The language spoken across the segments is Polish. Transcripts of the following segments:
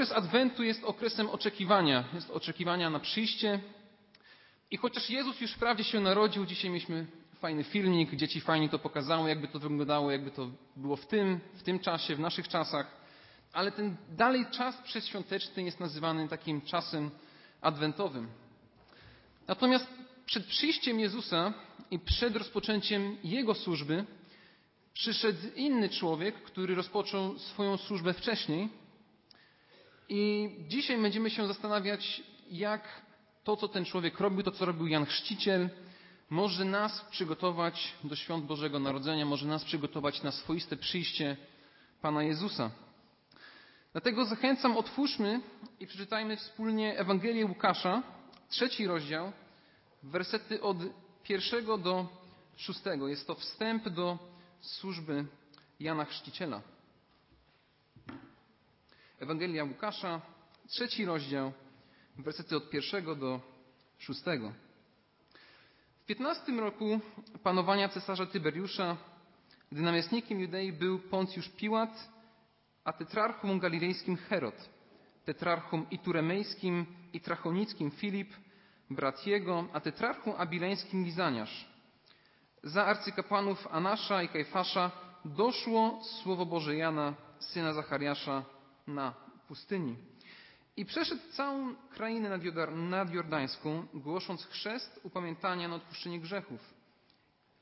okres Adwentu jest okresem oczekiwania. Jest oczekiwania na przyjście. I chociaż Jezus już wprawdzie się narodził, dzisiaj mieliśmy fajny filmik, dzieci fajnie to pokazały, jakby to wyglądało, jakby to było w tym, w tym czasie, w naszych czasach. Ale ten dalej czas przedświąteczny jest nazywany takim czasem adwentowym. Natomiast przed przyjściem Jezusa i przed rozpoczęciem Jego służby przyszedł inny człowiek, który rozpoczął swoją służbę wcześniej. I dzisiaj będziemy się zastanawiać, jak to, co ten człowiek robił, to, co robił Jan Chrzciciel, może nas przygotować do świąt Bożego Narodzenia, może nas przygotować na swoiste przyjście Pana Jezusa. Dlatego zachęcam, otwórzmy i przeczytajmy wspólnie Ewangelię Łukasza, trzeci rozdział, wersety od pierwszego do szóstego. Jest to wstęp do służby Jana Chrzciciela. Ewangelia Łukasza, trzeci rozdział, wersety od pierwszego do szóstego. W piętnastym roku panowania cesarza Tyberiusza, gdy namiestnikiem Judei był Poncjusz Piłat, a tetrarchą galilejskim Herod, tetrarchą ituremejskim i trachonickim Filip, brat jego, a tetrarchą abileńskim Lizaniasz. Za arcykapłanów Anasza i Kajfasza doszło słowo Boże Jana, syna Zachariasza, na pustyni. I przeszedł całą krainę nadjordańską, głosząc chrzest upamiętania na odpuszczenie grzechów.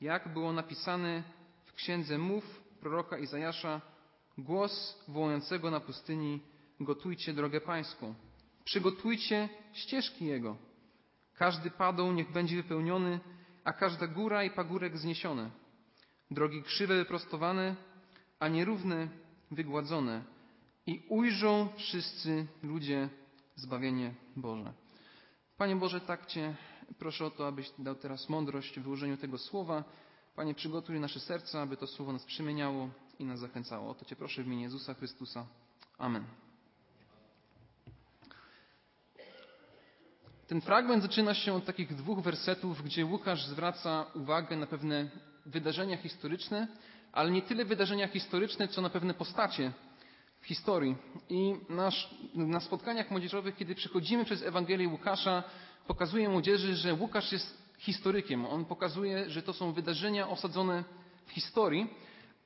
Jak było napisane w księdze Mów proroka Izajasza, głos wołującego na pustyni, gotujcie drogę pańską, przygotujcie ścieżki Jego. Każdy padoł niech będzie wypełniony, a każda góra i pagórek zniesione. Drogi krzywe wyprostowane, a nierówne wygładzone. I ujrzą wszyscy ludzie zbawienie Boże. Panie Boże, tak Cię proszę o to, abyś dał teraz mądrość w wyłożeniu tego słowa. Panie, przygotuj nasze serca, aby to słowo nas przemieniało i nas zachęcało. O to Cię proszę w imieniu Jezusa Chrystusa. Amen. Ten fragment zaczyna się od takich dwóch wersetów, gdzie Łukasz zwraca uwagę na pewne wydarzenia historyczne, ale nie tyle wydarzenia historyczne, co na pewne postacie historii. I nasz, na spotkaniach młodzieżowych, kiedy przechodzimy przez Ewangelię Łukasza, pokazuje młodzieży, że Łukasz jest historykiem. On pokazuje, że to są wydarzenia osadzone w historii,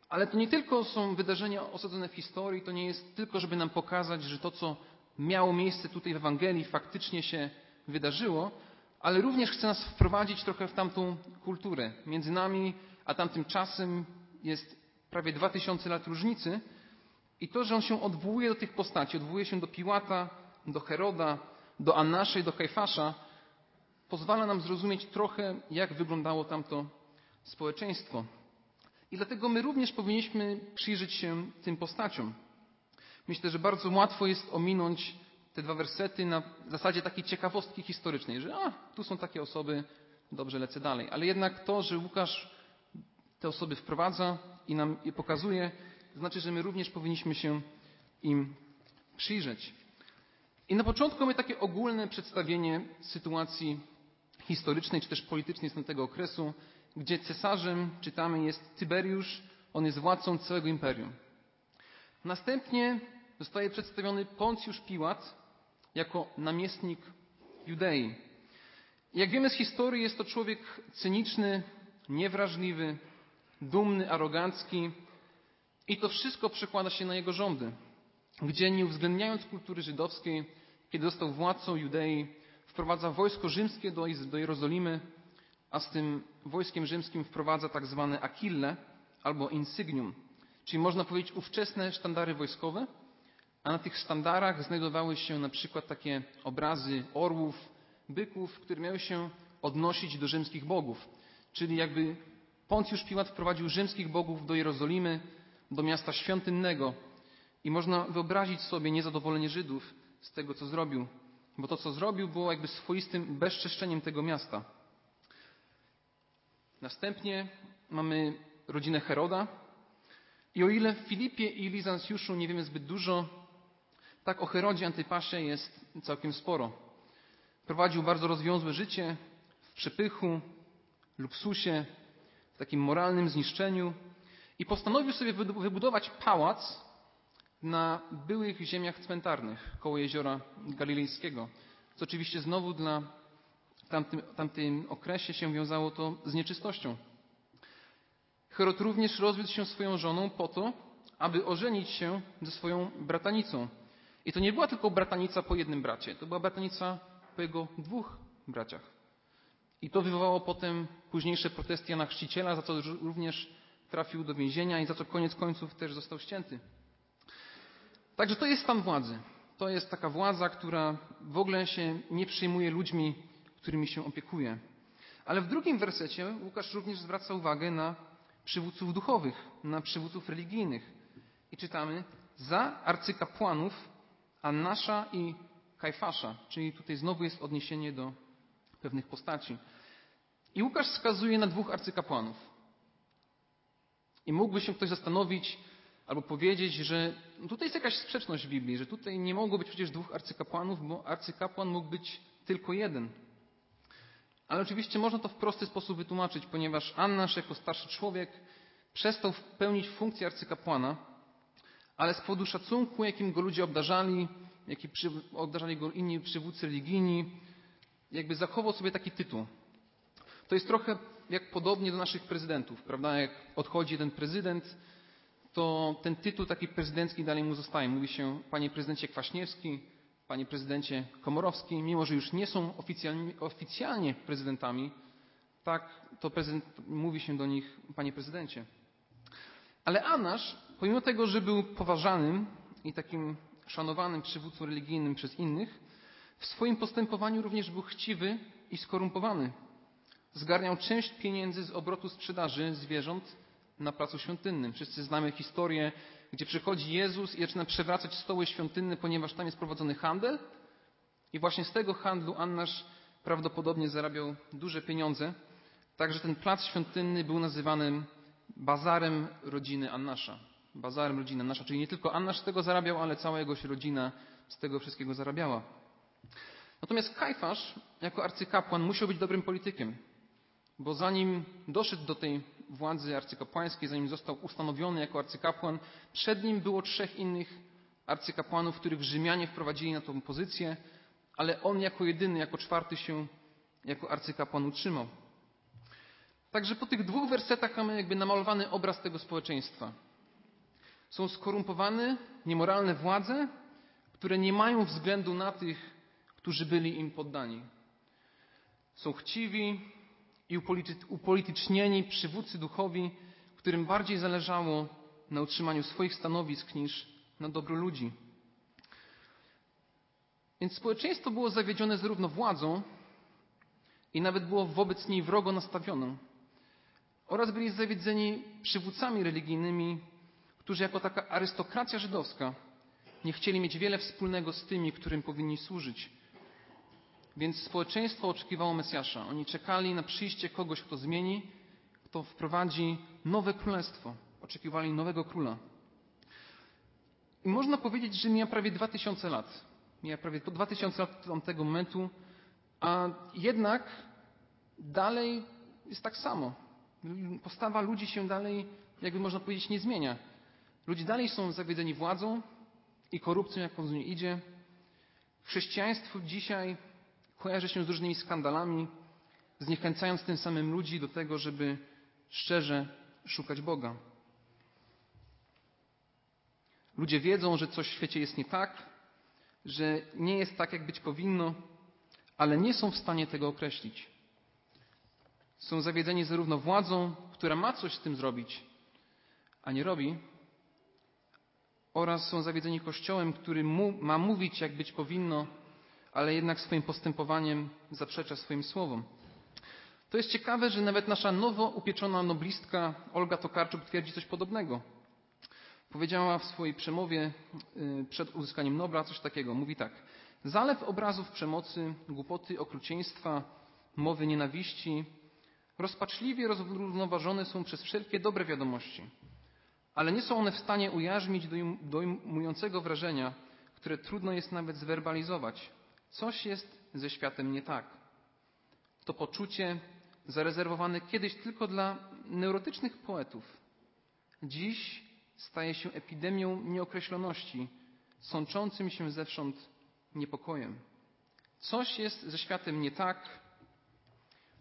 ale to nie tylko są wydarzenia osadzone w historii, to nie jest tylko, żeby nam pokazać, że to, co miało miejsce tutaj w Ewangelii, faktycznie się wydarzyło, ale również chce nas wprowadzić trochę w tamtą kulturę. Między nami a tamtym czasem jest prawie dwa tysiące lat różnicy i to, że on się odwołuje do tych postaci, odwołuje się do Piłata, do Heroda, do Annasza i do Kajfasza, pozwala nam zrozumieć trochę, jak wyglądało tamto społeczeństwo. I dlatego my również powinniśmy przyjrzeć się tym postaciom. Myślę, że bardzo łatwo jest ominąć te dwa wersety na zasadzie takiej ciekawostki historycznej, że a, tu są takie osoby, dobrze lecę dalej. Ale jednak to, że Łukasz te osoby wprowadza i nam je pokazuje, znaczy, że my również powinniśmy się im przyjrzeć. I na początku mamy takie ogólne przedstawienie sytuacji historycznej czy też politycznej z tego okresu, gdzie cesarzem, czytamy, jest Tyberiusz, on jest władcą całego imperium. Następnie zostaje przedstawiony Poncjusz Piłat jako namiestnik Judei. Jak wiemy z historii, jest to człowiek cyniczny, niewrażliwy, dumny, arogancki i to wszystko przekłada się na jego rządy, gdzie nie uwzględniając kultury żydowskiej, kiedy został władcą Judei, wprowadza wojsko rzymskie do, do Jerozolimy, a z tym wojskiem rzymskim wprowadza tak zwane akille albo insygnium, czyli można powiedzieć ówczesne sztandary wojskowe, a na tych sztandarach znajdowały się na przykład takie obrazy orłów, byków, które miały się odnosić do rzymskich bogów. Czyli jakby Poncjusz Piłat wprowadził rzymskich bogów do Jerozolimy, do miasta świątynnego. I można wyobrazić sobie niezadowolenie Żydów z tego, co zrobił. Bo to, co zrobił, było jakby swoistym bezczeszczeniem tego miasta. Następnie mamy rodzinę Heroda. I o ile w Filipie i Lizansjuszu nie wiemy zbyt dużo, tak o Herodzie Antypasie jest całkiem sporo. Prowadził bardzo rozwiązłe życie w przepychu, luksusie, w takim moralnym zniszczeniu i postanowił sobie wybudować pałac na byłych ziemiach cmentarnych koło jeziora galilejskiego, co oczywiście znowu dla tamtym, tamtym okresie się wiązało to z nieczystością. Herod również rozwiódł się swoją żoną po to, aby ożenić się ze swoją bratanicą. I to nie była tylko bratanica po jednym bracie, to była bratanica po jego dwóch braciach. I to wywołało potem późniejsze protesty Jana Chrzciciela, za co również trafił do więzienia i za co koniec końców też został ścięty. Także to jest stan władzy. To jest taka władza, która w ogóle się nie przyjmuje ludźmi, którymi się opiekuje. Ale w drugim wersecie Łukasz również zwraca uwagę na przywódców duchowych, na przywódców religijnych. I czytamy za arcykapłanów Annasza i Kajfasza, czyli tutaj znowu jest odniesienie do pewnych postaci. I Łukasz wskazuje na dwóch arcykapłanów. I mógłby się ktoś zastanowić albo powiedzieć, że tutaj jest jakaś sprzeczność w Biblii, że tutaj nie mogło być przecież dwóch arcykapłanów, bo arcykapłan mógł być tylko jeden. Ale oczywiście można to w prosty sposób wytłumaczyć, ponieważ Annasz jako starszy człowiek przestał pełnić funkcję arcykapłana, ale z powodu szacunku, jakim go ludzie obdarzali, jaki obdarzali go inni przywódcy religijni, jakby zachował sobie taki tytuł. To jest trochę jak podobnie do naszych prezydentów, prawda? Jak odchodzi jeden prezydent, to ten tytuł taki prezydencki dalej mu zostaje. Mówi się panie prezydencie Kwaśniewski, panie prezydencie Komorowski, mimo że już nie są oficjalnie, oficjalnie prezydentami, tak to prezydent, mówi się do nich panie prezydencie. Ale Anasz, pomimo tego, że był poważanym i takim szanowanym przywódcą religijnym przez innych, w swoim postępowaniu również był chciwy i skorumpowany. Zgarniał część pieniędzy z obrotu sprzedaży zwierząt na placu świątynnym. Wszyscy znamy historię, gdzie przychodzi Jezus i zaczyna przewracać stoły świątynne, ponieważ tam jest prowadzony handel. I właśnie z tego handlu Annasz prawdopodobnie zarabiał duże pieniądze. Także ten plac świątynny był nazywany bazarem rodziny Annasza. Bazarem rodziny Annasza, czyli nie tylko Annasz z tego zarabiał, ale cała jego rodzina z tego wszystkiego zarabiała. Natomiast Kajfasz, jako arcykapłan, musiał być dobrym politykiem, bo zanim doszedł do tej władzy arcykapłańskiej, zanim został ustanowiony jako arcykapłan, przed nim było trzech innych arcykapłanów, których Rzymianie wprowadzili na tą pozycję, ale on jako jedyny, jako czwarty się jako arcykapłan utrzymał. Także po tych dwóch wersetach mamy jakby namalowany obraz tego społeczeństwa. Są skorumpowane, niemoralne władze, które nie mają względu na tych, którzy byli im poddani. Są chciwi i upolitycznieni przywódcy duchowi, którym bardziej zależało na utrzymaniu swoich stanowisk niż na dobro ludzi. Więc społeczeństwo było zawiedzione zarówno władzą i nawet było wobec niej wrogo nastawione. Oraz byli zawiedzeni przywódcami religijnymi, którzy jako taka arystokracja żydowska nie chcieli mieć wiele wspólnego z tymi, którym powinni służyć więc społeczeństwo oczekiwało Mesjasza. Oni czekali na przyjście kogoś, kto zmieni, kto wprowadzi nowe królestwo. Oczekiwali nowego króla. I można powiedzieć, że mija prawie 2000 lat. Mija prawie 2000 lat od tamtego momentu, a jednak dalej jest tak samo. Postawa ludzi się dalej, jakby można powiedzieć, nie zmienia. Ludzie dalej są zawiedzeni władzą i korupcją, jaką z niej idzie. Chrześcijaństwo dzisiaj kojarzy się z różnymi skandalami, zniechęcając tym samym ludzi do tego, żeby szczerze szukać Boga. Ludzie wiedzą, że coś w świecie jest nie tak, że nie jest tak, jak być powinno, ale nie są w stanie tego określić. Są zawiedzeni zarówno władzą, która ma coś z tym zrobić, a nie robi, oraz są zawiedzeni Kościołem, który mu, ma mówić, jak być powinno, ale jednak swoim postępowaniem zaprzecza swoim słowom. To jest ciekawe, że nawet nasza nowo upieczona noblistka Olga Tokarczuk twierdzi coś podobnego. Powiedziała w swojej przemowie y, przed uzyskaniem Nobla coś takiego. Mówi tak. Zalew obrazów przemocy, głupoty, okrucieństwa, mowy nienawiści rozpaczliwie rozrównoważone są przez wszelkie dobre wiadomości, ale nie są one w stanie ujarzmić dojmującego wrażenia, które trudno jest nawet zwerbalizować. Coś jest ze światem nie tak. To poczucie zarezerwowane kiedyś tylko dla neurotycznych poetów, dziś staje się epidemią nieokreśloności, sączącym się zewsząd niepokojem. Coś jest ze światem nie tak.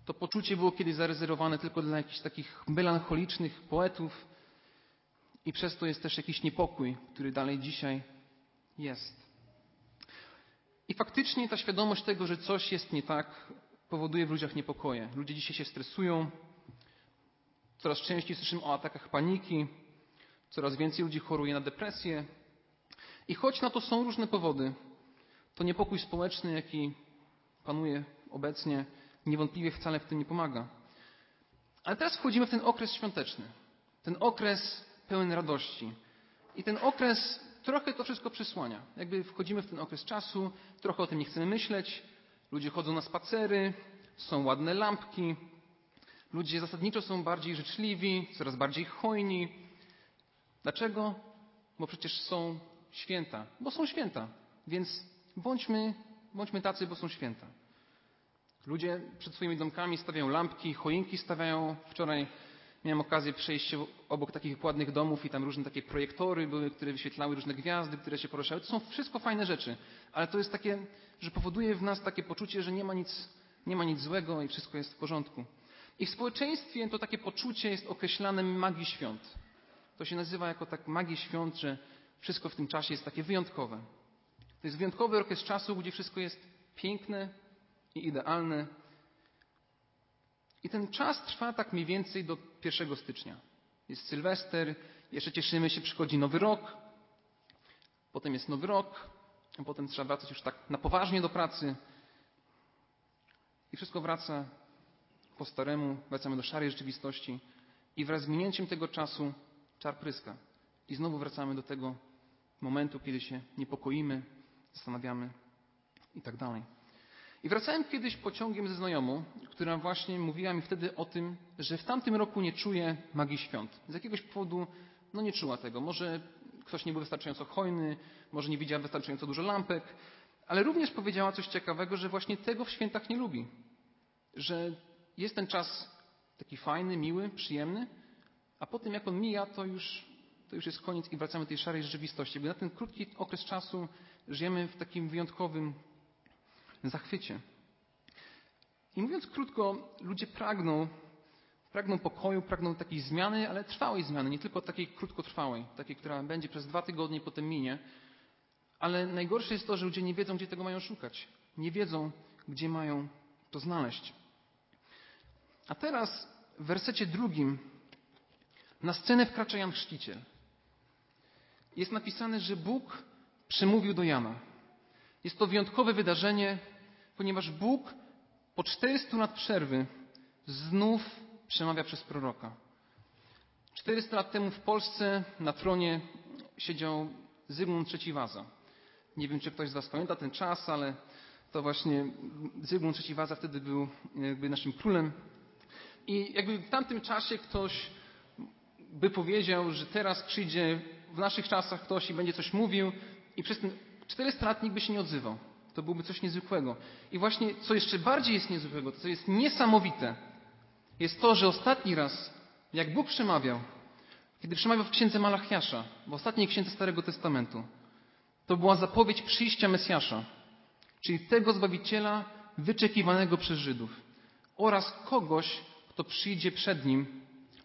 To poczucie było kiedyś zarezerwowane tylko dla jakichś takich melancholicznych poetów i przez to jest też jakiś niepokój, który dalej dzisiaj jest. I faktycznie ta świadomość tego, że coś jest nie tak, powoduje w ludziach niepokoje. Ludzie dzisiaj się stresują. Coraz częściej słyszymy o atakach paniki. Coraz więcej ludzi choruje na depresję. I choć na to są różne powody, to niepokój społeczny, jaki panuje obecnie, niewątpliwie wcale w tym nie pomaga. Ale teraz wchodzimy w ten okres świąteczny. Ten okres pełen radości. I ten okres trochę to wszystko przysłania. Jakby wchodzimy w ten okres czasu, trochę o tym nie chcemy myśleć. Ludzie chodzą na spacery, są ładne lampki. Ludzie zasadniczo są bardziej życzliwi, coraz bardziej hojni. Dlaczego? Bo przecież są święta. Bo są święta. Więc bądźmy, bądźmy tacy, bo są święta. Ludzie przed swoimi domkami stawiają lampki, choinki stawiają. Wczoraj Miałem okazję przejść obok takich ładnych domów i tam różne takie projektory były, które wyświetlały różne gwiazdy, które się poruszały. To są wszystko fajne rzeczy, ale to jest takie, że powoduje w nas takie poczucie, że nie ma nic, nie ma nic złego i wszystko jest w porządku. I w społeczeństwie to takie poczucie jest określane magii świąt. To się nazywa jako tak magii świąt, że wszystko w tym czasie jest takie wyjątkowe. To jest wyjątkowy okres czasu, gdzie wszystko jest piękne i idealne, i ten czas trwa tak mniej więcej do 1 stycznia. Jest Sylwester, jeszcze cieszymy się, przychodzi Nowy Rok, potem jest Nowy Rok, a potem trzeba wracać już tak na poważnie do pracy. I wszystko wraca po staremu, wracamy do szarej rzeczywistości i wraz z minięciem tego czasu czar pryska. I znowu wracamy do tego momentu, kiedy się niepokoimy, zastanawiamy i tak dalej. I wracałem kiedyś pociągiem ze znajomą, która właśnie mówiła mi wtedy o tym, że w tamtym roku nie czuje magii świąt. Z jakiegoś powodu no nie czuła tego. Może ktoś nie był wystarczająco hojny, może nie widziała wystarczająco dużo lampek, ale również powiedziała coś ciekawego, że właśnie tego w świętach nie lubi. Że jest ten czas taki fajny, miły, przyjemny, a potem jak on mija, to już, to już jest koniec i wracamy do tej szarej rzeczywistości. Bo na ten krótki okres czasu żyjemy w takim wyjątkowym zachwycie. I mówiąc krótko, ludzie pragną, pragną pokoju, pragną takiej zmiany, ale trwałej zmiany, nie tylko takiej krótkotrwałej, takiej, która będzie przez dwa tygodnie, potem minie. Ale najgorsze jest to, że ludzie nie wiedzą, gdzie tego mają szukać. Nie wiedzą, gdzie mają to znaleźć. A teraz w wersecie drugim na scenę wkracza Jan Chrzciciel. Jest napisane, że Bóg przemówił do Jana. Jest to wyjątkowe wydarzenie, ponieważ Bóg po 400 lat przerwy znów przemawia przez proroka. 400 lat temu w Polsce na tronie siedział Zygmunt III Waza. Nie wiem, czy ktoś z Was pamięta ten czas, ale to właśnie Zygmunt III Waza wtedy był jakby naszym królem. I jakby w tamtym czasie ktoś by powiedział, że teraz przyjdzie w naszych czasach ktoś i będzie coś mówił i przez ten 400 lat nikt by się nie odzywał. To byłoby coś niezwykłego. I właśnie, co jeszcze bardziej jest niezwykłego, co jest niesamowite, jest to, że ostatni raz, jak Bóg przemawiał, kiedy przemawiał w księdze Malachiasza, w ostatniej księdze Starego Testamentu, to była zapowiedź przyjścia Mesjasza, czyli tego Zbawiciela wyczekiwanego przez Żydów oraz kogoś, kto przyjdzie przed Nim,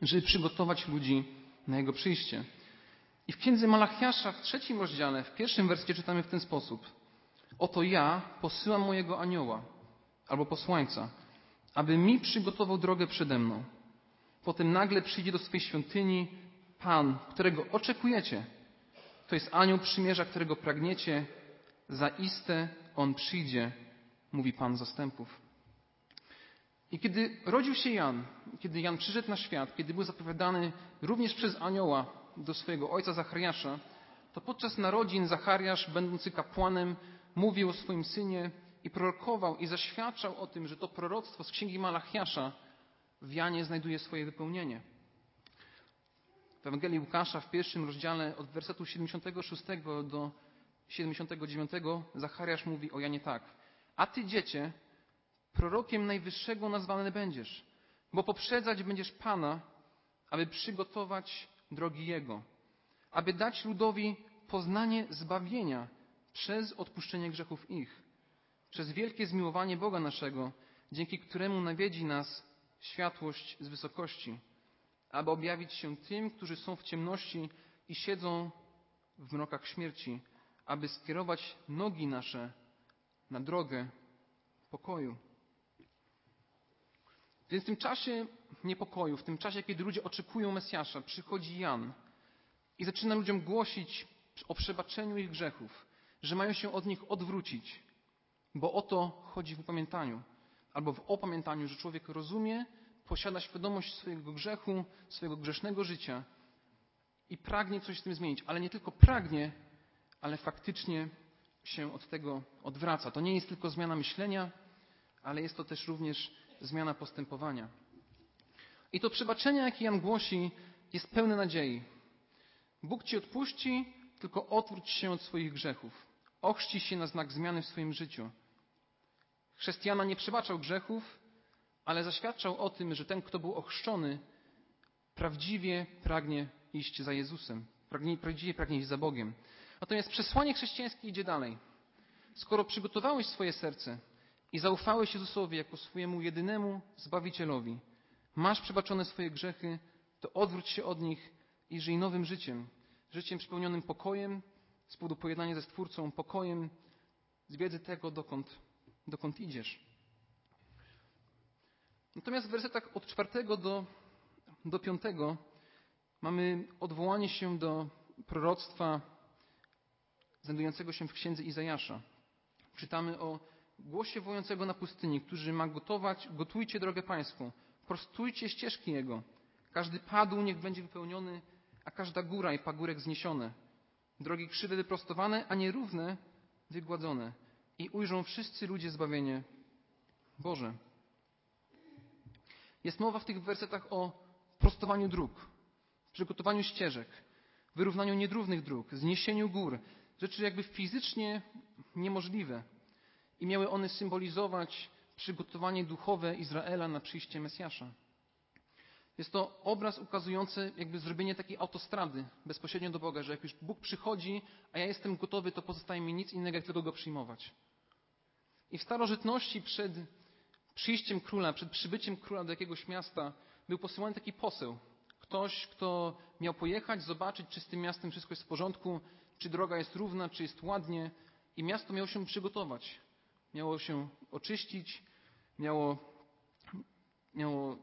żeby przygotować ludzi na Jego przyjście. I w księdze Malachiasza w trzecim rozdziale, w pierwszym wersji czytamy w ten sposób. Oto ja posyłam mojego anioła albo posłańca, aby mi przygotował drogę przede mną. Potem nagle przyjdzie do swej świątyni Pan, którego oczekujecie. To jest anioł przymierza, którego pragniecie. Zaiste on przyjdzie, mówi Pan zastępów. I kiedy rodził się Jan, kiedy Jan przyszedł na świat, kiedy był zapowiadany również przez anioła do swojego ojca Zachariasza, to podczas narodzin Zachariasz, będący kapłanem, mówił o swoim synie i prorokował i zaświadczał o tym, że to proroctwo z księgi Malachiasza w Janie znajduje swoje wypełnienie. W Ewangelii Łukasza w pierwszym rozdziale od wersetu 76 do 79 Zachariasz mówi o Janie tak. A ty, dziecię, prorokiem Najwyższego nazwany będziesz, bo poprzedzać będziesz Pana, aby przygotować drogi Jego. aby dać ludowi poznanie zbawienia przez odpuszczenie grzechów ich, przez wielkie zmiłowanie Boga naszego, dzięki któremu nawiedzi nas światłość z wysokości, aby objawić się tym, którzy są w ciemności i siedzą w mrokach śmierci, aby skierować nogi nasze na drogę pokoju. Więc w tym czasie niepokoju, w tym czasie, kiedy ludzie oczekują Mesjasza, przychodzi Jan i zaczyna ludziom głosić o przebaczeniu ich grzechów, że mają się od nich odwrócić, bo o to chodzi w upamiętaniu, albo w opamiętaniu, że człowiek rozumie, posiada świadomość swojego grzechu, swojego grzesznego życia i pragnie coś z tym zmienić, ale nie tylko pragnie, ale faktycznie się od tego odwraca. To nie jest tylko zmiana myślenia, ale jest to też również zmiana postępowania. I to przebaczenie, jakie Jan głosi, jest pełne nadziei. Bóg ci odpuści, tylko odwróć się od swoich grzechów. Ochrzci się na znak zmiany w swoim życiu. Chrześcijana nie przebaczał grzechów, ale zaświadczał o tym, że ten, kto był ochrzczony, prawdziwie pragnie iść za Jezusem, pragnie, prawdziwie pragnie iść za Bogiem. Natomiast przesłanie chrześcijańskie idzie dalej. Skoro przygotowałeś swoje serce i zaufałeś Jezusowi jako swojemu jedynemu Zbawicielowi, masz przebaczone swoje grzechy, to odwróć się od nich i żyj nowym życiem. Życiem przepełnionym pokojem, z powodu pojednania ze Stwórcą, pokojem, z wiedzy tego, dokąd, dokąd idziesz. Natomiast w wersetach od czwartego do, do piątego mamy odwołanie się do proroctwa znajdującego się w księdze Izajasza. Czytamy o głosie wojącego na pustyni, który ma gotować, gotujcie drogę pańską, prostujcie ścieżki Jego. Każdy padł niech będzie wypełniony, a każda góra i pagórek zniesione. Drogi krzywe wyprostowane, a nierówne wygładzone. I ujrzą wszyscy ludzie zbawienie Boże. Jest mowa w tych wersetach o prostowaniu dróg, przygotowaniu ścieżek, wyrównaniu niedrównych dróg, zniesieniu gór, rzeczy jakby fizycznie niemożliwe. I miały one symbolizować przygotowanie duchowe Izraela na przyjście Mesjasza. Jest to obraz ukazujący jakby zrobienie takiej autostrady bezpośrednio do Boga, że jak już Bóg przychodzi, a ja jestem gotowy, to pozostaje mi nic innego, jak tylko Go przyjmować. I w starożytności przed przyjściem króla, przed przybyciem króla do jakiegoś miasta był posyłany taki poseł. Ktoś, kto miał pojechać, zobaczyć, czy z tym miastem wszystko jest w porządku, czy droga jest równa, czy jest ładnie. I miasto miało się przygotować. Miało się oczyścić, miało, miało,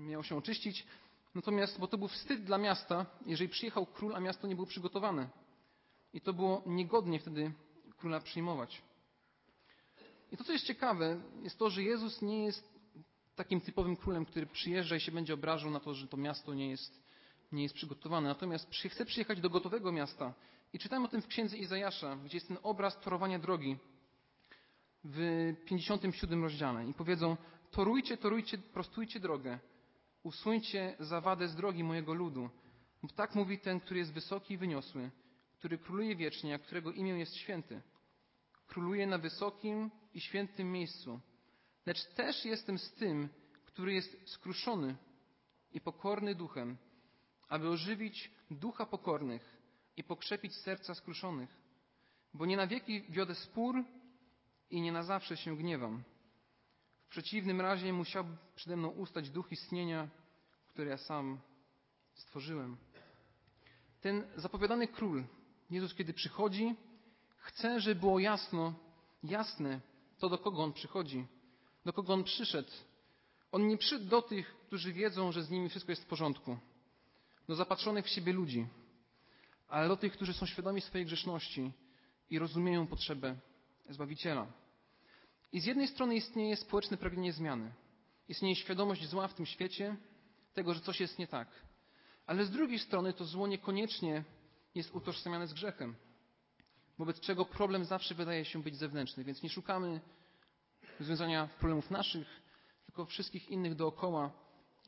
miało się oczyścić. Natomiast, bo to był wstyd dla miasta, jeżeli przyjechał król, a miasto nie było przygotowane. I to było niegodnie wtedy króla przyjmować. I to, co jest ciekawe, jest to, że Jezus nie jest takim typowym królem, który przyjeżdża i się będzie obrażał na to, że to miasto nie jest, nie jest przygotowane. Natomiast chce przyjechać do gotowego miasta. I czytamy o tym w księdze Izajasza, gdzie jest ten obraz torowania drogi w 57 rozdziale. I powiedzą, torujcie, torujcie, prostujcie drogę. Usuńcie zawadę z drogi mojego ludu. Bo tak mówi ten, który jest wysoki i wyniosły, który króluje wiecznie, a którego imię jest święty. Króluje na wysokim i świętym miejscu. Lecz też jestem z tym, który jest skruszony i pokorny duchem, aby ożywić ducha pokornych i pokrzepić serca skruszonych. Bo nie na wieki wiodę spór i nie na zawsze się gniewam. Przeciwnym razie musiał przede mną ustać duch istnienia, który ja sam stworzyłem. Ten zapowiadany król, Jezus, kiedy przychodzi, chce, żeby było jasno, jasne to, do kogo on przychodzi, do kogo on przyszedł. On nie przyszedł do tych, którzy wiedzą, że z nimi wszystko jest w porządku, do zapatrzonych w siebie ludzi, ale do tych, którzy są świadomi swojej grzeszności i rozumieją potrzebę Zbawiciela. I z jednej strony istnieje społeczne pragnienie zmiany. Istnieje świadomość zła w tym świecie, tego, że coś jest nie tak. Ale z drugiej strony to zło niekoniecznie jest utożsamiane z grzechem, wobec czego problem zawsze wydaje się być zewnętrzny, więc nie szukamy rozwiązania problemów naszych, tylko wszystkich innych dookoła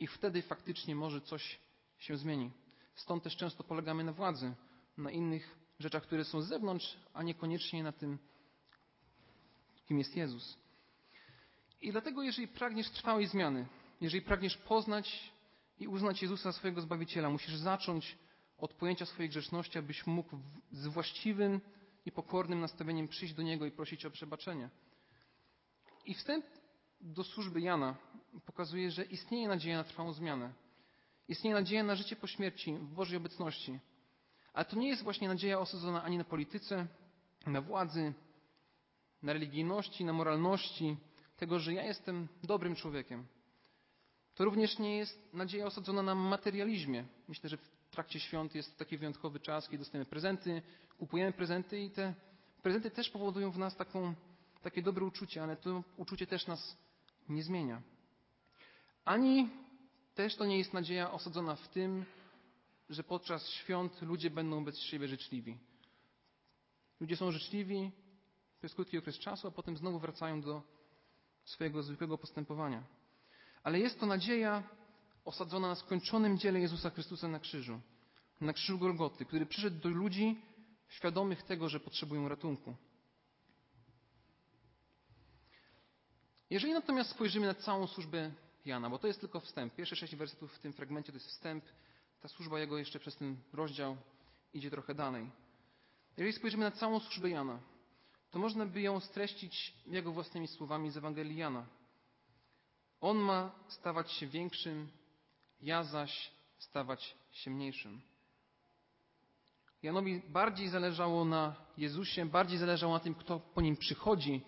i wtedy faktycznie może coś się zmieni. Stąd też często polegamy na władzy, na innych rzeczach, które są z zewnątrz, a niekoniecznie na tym, kim jest Jezus. I dlatego, jeżeli pragniesz trwałej zmiany, jeżeli pragniesz poznać i uznać Jezusa swojego Zbawiciela, musisz zacząć od pojęcia swojej grzeszności, abyś mógł z właściwym i pokornym nastawieniem przyjść do Niego i prosić o przebaczenie. I wstęp do służby Jana pokazuje, że istnieje nadzieja na trwałą zmianę. Istnieje nadzieja na życie po śmierci w Bożej obecności. Ale to nie jest właśnie nadzieja osadzona ani na polityce, na władzy, na religijności, na moralności, tego, że ja jestem dobrym człowiekiem. To również nie jest nadzieja osadzona na materializmie. Myślę, że w trakcie świąt jest taki wyjątkowy czas, kiedy dostajemy prezenty, kupujemy prezenty i te prezenty też powodują w nas taką, takie dobre uczucie, ale to uczucie też nas nie zmienia. Ani też to nie jest nadzieja osadzona w tym, że podczas świąt ludzie będą bez siebie życzliwi. Ludzie są życzliwi przez krótki okres czasu, a potem znowu wracają do swojego zwykłego postępowania. Ale jest to nadzieja osadzona na skończonym dziele Jezusa Chrystusa na krzyżu, na krzyżu Golgoty, który przyszedł do ludzi świadomych tego, że potrzebują ratunku. Jeżeli natomiast spojrzymy na całą służbę Jana, bo to jest tylko wstęp, pierwsze sześć wersetów w tym fragmencie to jest wstęp, ta służba jego jeszcze przez ten rozdział idzie trochę dalej. Jeżeli spojrzymy na całą służbę Jana, to można by ją streścić jego własnymi słowami z Ewangelii Jana. On ma stawać się większym, ja zaś stawać się mniejszym. Janowi bardziej zależało na Jezusie, bardziej zależało na tym, kto po nim przychodzi,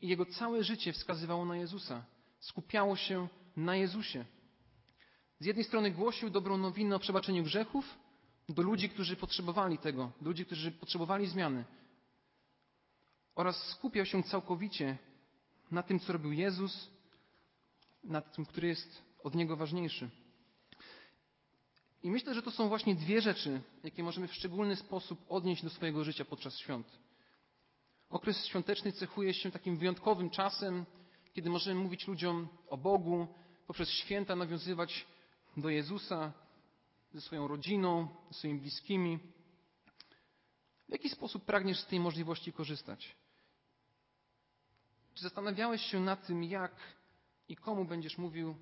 i jego całe życie wskazywało na Jezusa. Skupiało się na Jezusie. Z jednej strony głosił dobrą nowinę o przebaczeniu grzechów do ludzi, którzy potrzebowali tego, ludzi, którzy potrzebowali zmiany. Oraz skupiał się całkowicie na tym, co robił Jezus, na tym, który jest od Niego ważniejszy. I myślę, że to są właśnie dwie rzeczy, jakie możemy w szczególny sposób odnieść do swojego życia podczas świąt. Okres świąteczny cechuje się takim wyjątkowym czasem, kiedy możemy mówić ludziom o Bogu, poprzez święta nawiązywać do Jezusa ze swoją rodziną, ze swoimi bliskimi. W jaki sposób pragniesz z tej możliwości korzystać? Czy zastanawiałeś się nad tym, jak i komu będziesz mówił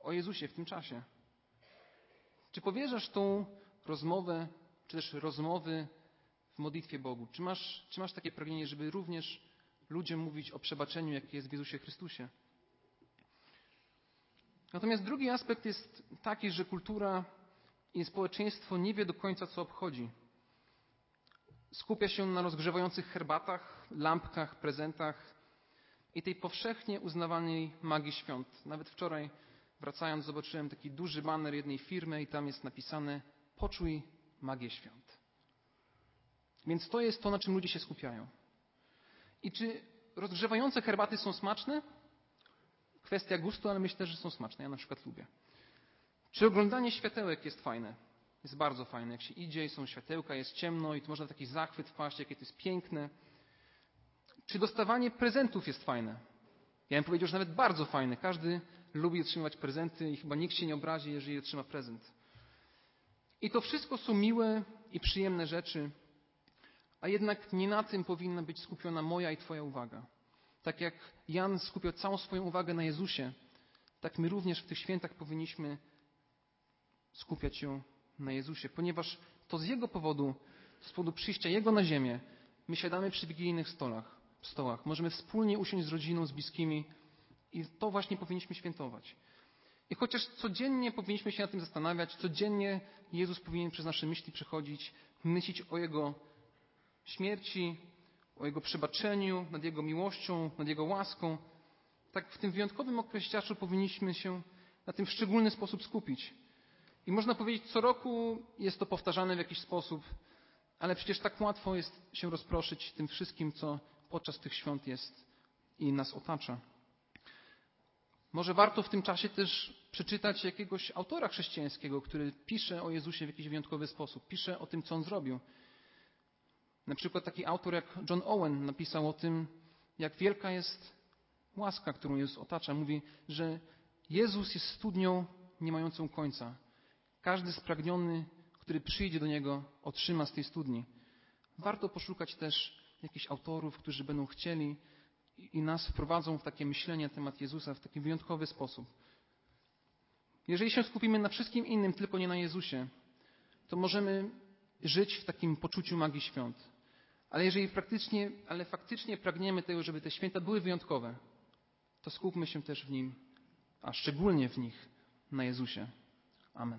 o Jezusie w tym czasie? Czy powierzasz tą rozmowę, czy też rozmowy w modlitwie Bogu? Czy masz, czy masz takie pragnienie, żeby również ludziom mówić o przebaczeniu, jakie jest w Jezusie Chrystusie? Natomiast drugi aspekt jest taki, że kultura i społeczeństwo nie wie do końca, co obchodzi. Skupia się na rozgrzewających herbatach, lampkach, prezentach i tej powszechnie uznawanej magii świąt. Nawet wczoraj wracając zobaczyłem taki duży baner jednej firmy i tam jest napisane poczuj magię świąt. Więc to jest to, na czym ludzie się skupiają. I czy rozgrzewające herbaty są smaczne? Kwestia gustu, ale myślę, że są smaczne. Ja na przykład lubię. Czy oglądanie światełek jest fajne? Jest bardzo fajne. Jak się idzie są światełka, jest ciemno i można taki zachwyt wpaść, jakie to jest piękne. Czy dostawanie prezentów jest fajne? Ja bym powiedział, że nawet bardzo fajne. Każdy lubi otrzymywać prezenty i chyba nikt się nie obrazi, jeżeli otrzyma prezent. I to wszystko są miłe i przyjemne rzeczy, a jednak nie na tym powinna być skupiona moja i Twoja uwaga. Tak jak Jan skupiał całą swoją uwagę na Jezusie, tak my również w tych świętach powinniśmy skupiać się na Jezusie, ponieważ to z Jego powodu, z powodu przyjścia Jego na ziemię, my siadamy przy wigilijnych stolach, stołach. Możemy wspólnie usiąść z rodziną, z bliskimi i to właśnie powinniśmy świętować. I chociaż codziennie powinniśmy się nad tym zastanawiać, codziennie Jezus powinien przez nasze myśli przechodzić, myśleć o Jego śmierci, o Jego przebaczeniu, nad Jego miłością, nad Jego łaską, tak w tym wyjątkowym okresie czasu powinniśmy się na tym w szczególny sposób skupić. I można powiedzieć, co roku jest to powtarzane w jakiś sposób, ale przecież tak łatwo jest się rozproszyć tym wszystkim, co podczas tych świąt jest i nas otacza. Może warto w tym czasie też przeczytać jakiegoś autora chrześcijańskiego, który pisze o Jezusie w jakiś wyjątkowy sposób, pisze o tym, co on zrobił. Na przykład taki autor jak John Owen napisał o tym, jak wielka jest łaska, którą Jezus otacza. Mówi, że Jezus jest studnią nie mającą końca. Każdy spragniony, który przyjdzie do Niego, otrzyma z tej studni. Warto poszukać też jakichś autorów, którzy będą chcieli i nas wprowadzą w takie myślenie na temat Jezusa w taki wyjątkowy sposób. Jeżeli się skupimy na wszystkim innym, tylko nie na Jezusie, to możemy żyć w takim poczuciu magii świąt. Ale jeżeli faktycznie, ale faktycznie pragniemy tego, żeby te święta były wyjątkowe, to skupmy się też w nim, a szczególnie w nich na Jezusie. Amen.